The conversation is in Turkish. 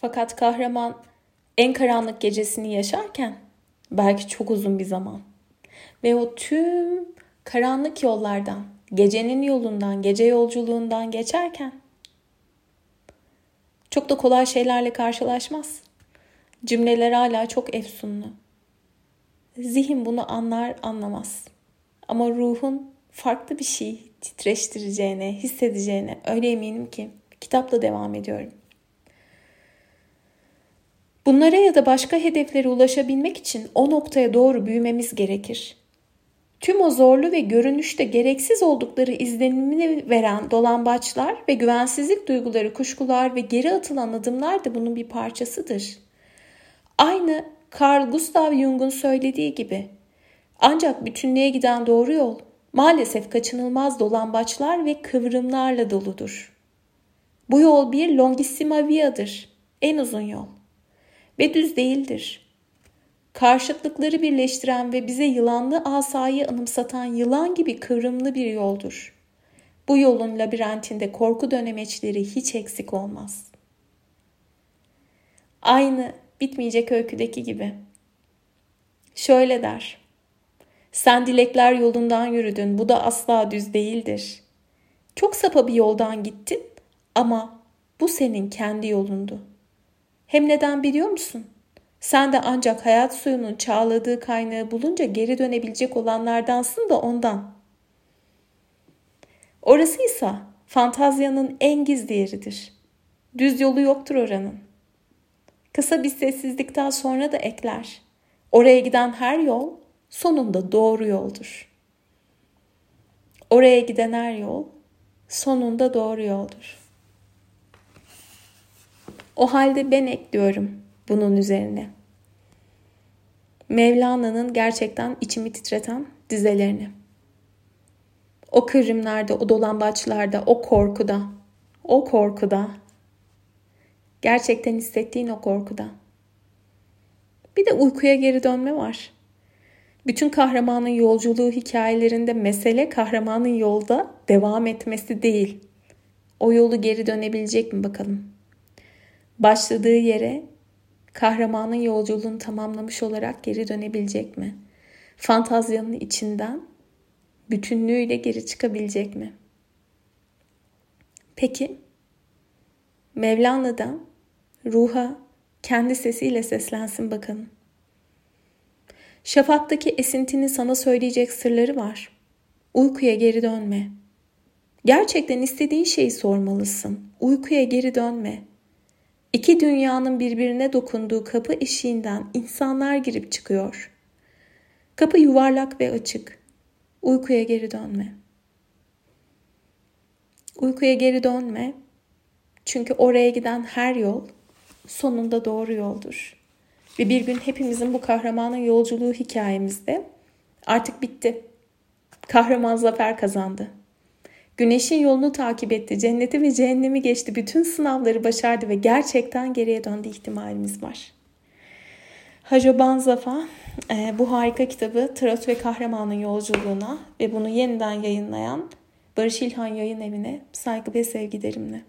Fakat kahraman en karanlık gecesini yaşarken belki çok uzun bir zaman ve o tüm karanlık yollardan, gecenin yolundan, gece yolculuğundan geçerken çok da kolay şeylerle karşılaşmaz. Cümleler hala çok efsunlu. Zihin bunu anlar anlamaz. Ama ruhun farklı bir şey titreştireceğine, hissedeceğine öyle eminim ki kitapla devam ediyorum. Bunlara ya da başka hedeflere ulaşabilmek için o noktaya doğru büyümemiz gerekir. Tüm o zorlu ve görünüşte gereksiz oldukları izlenimini veren dolambaçlar ve güvensizlik duyguları, kuşkular ve geri atılan adımlar da bunun bir parçasıdır. Aynı Carl Gustav Jung'un söylediği gibi. Ancak bütünlüğe giden doğru yol maalesef kaçınılmaz dolambaçlar ve kıvrımlarla doludur. Bu yol bir longissima via'dır, en uzun yol. Ve düz değildir. Karşıtlıkları birleştiren ve bize yılanlı asayı anımsatan yılan gibi kıvrımlı bir yoldur. Bu yolun labirentinde korku dönemeçleri hiç eksik olmaz. Aynı bitmeyecek öyküdeki gibi. Şöyle der. Sen dilekler yolundan yürüdün. Bu da asla düz değildir. Çok sapa bir yoldan gittin ama bu senin kendi yolundu. Hem neden biliyor musun? Sen de ancak hayat suyunun çağladığı kaynağı bulunca geri dönebilecek olanlardansın da ondan. Orası ise fantazyanın en gizli yeridir. Düz yolu yoktur oranın. Kısa bir sessizlikten sonra da ekler. Oraya giden her yol sonunda doğru yoldur. Oraya giden her yol sonunda doğru yoldur. O halde ben ekliyorum bunun üzerine. Mevlana'nın gerçekten içimi titreten dizelerini. O kırımlarda, o dolambaçlarda, o korkuda, o korkuda, gerçekten hissettiğin o korkuda. Bir de uykuya geri dönme var. Bütün kahramanın yolculuğu hikayelerinde mesele kahramanın yolda devam etmesi değil. O yolu geri dönebilecek mi bakalım? Başladığı yere kahramanın yolculuğunu tamamlamış olarak geri dönebilecek mi? Fantazyanın içinden bütünlüğüyle geri çıkabilecek mi? Peki Mevlana'dan ruha kendi sesiyle seslensin bakalım. Şafaktaki esintinin sana söyleyecek sırları var. Uykuya geri dönme. Gerçekten istediğin şeyi sormalısın. Uykuya geri dönme. İki dünyanın birbirine dokunduğu kapı eşiğinden insanlar girip çıkıyor. Kapı yuvarlak ve açık. Uykuya geri dönme. Uykuya geri dönme. Çünkü oraya giden her yol sonunda doğru yoldur. Ve bir gün hepimizin bu kahramanın yolculuğu hikayemizde artık bitti. Kahraman zafer kazandı. Güneşin yolunu takip etti, cenneti ve cehennemi geçti, bütün sınavları başardı ve gerçekten geriye döndü ihtimalimiz var. Hajoban Zafa e, bu harika kitabı Tarot ve Kahramanın yolculuğuna ve bunu yeniden yayınlayan Barış İlhan Yayın Evi'ne saygı ve sevgilerimle.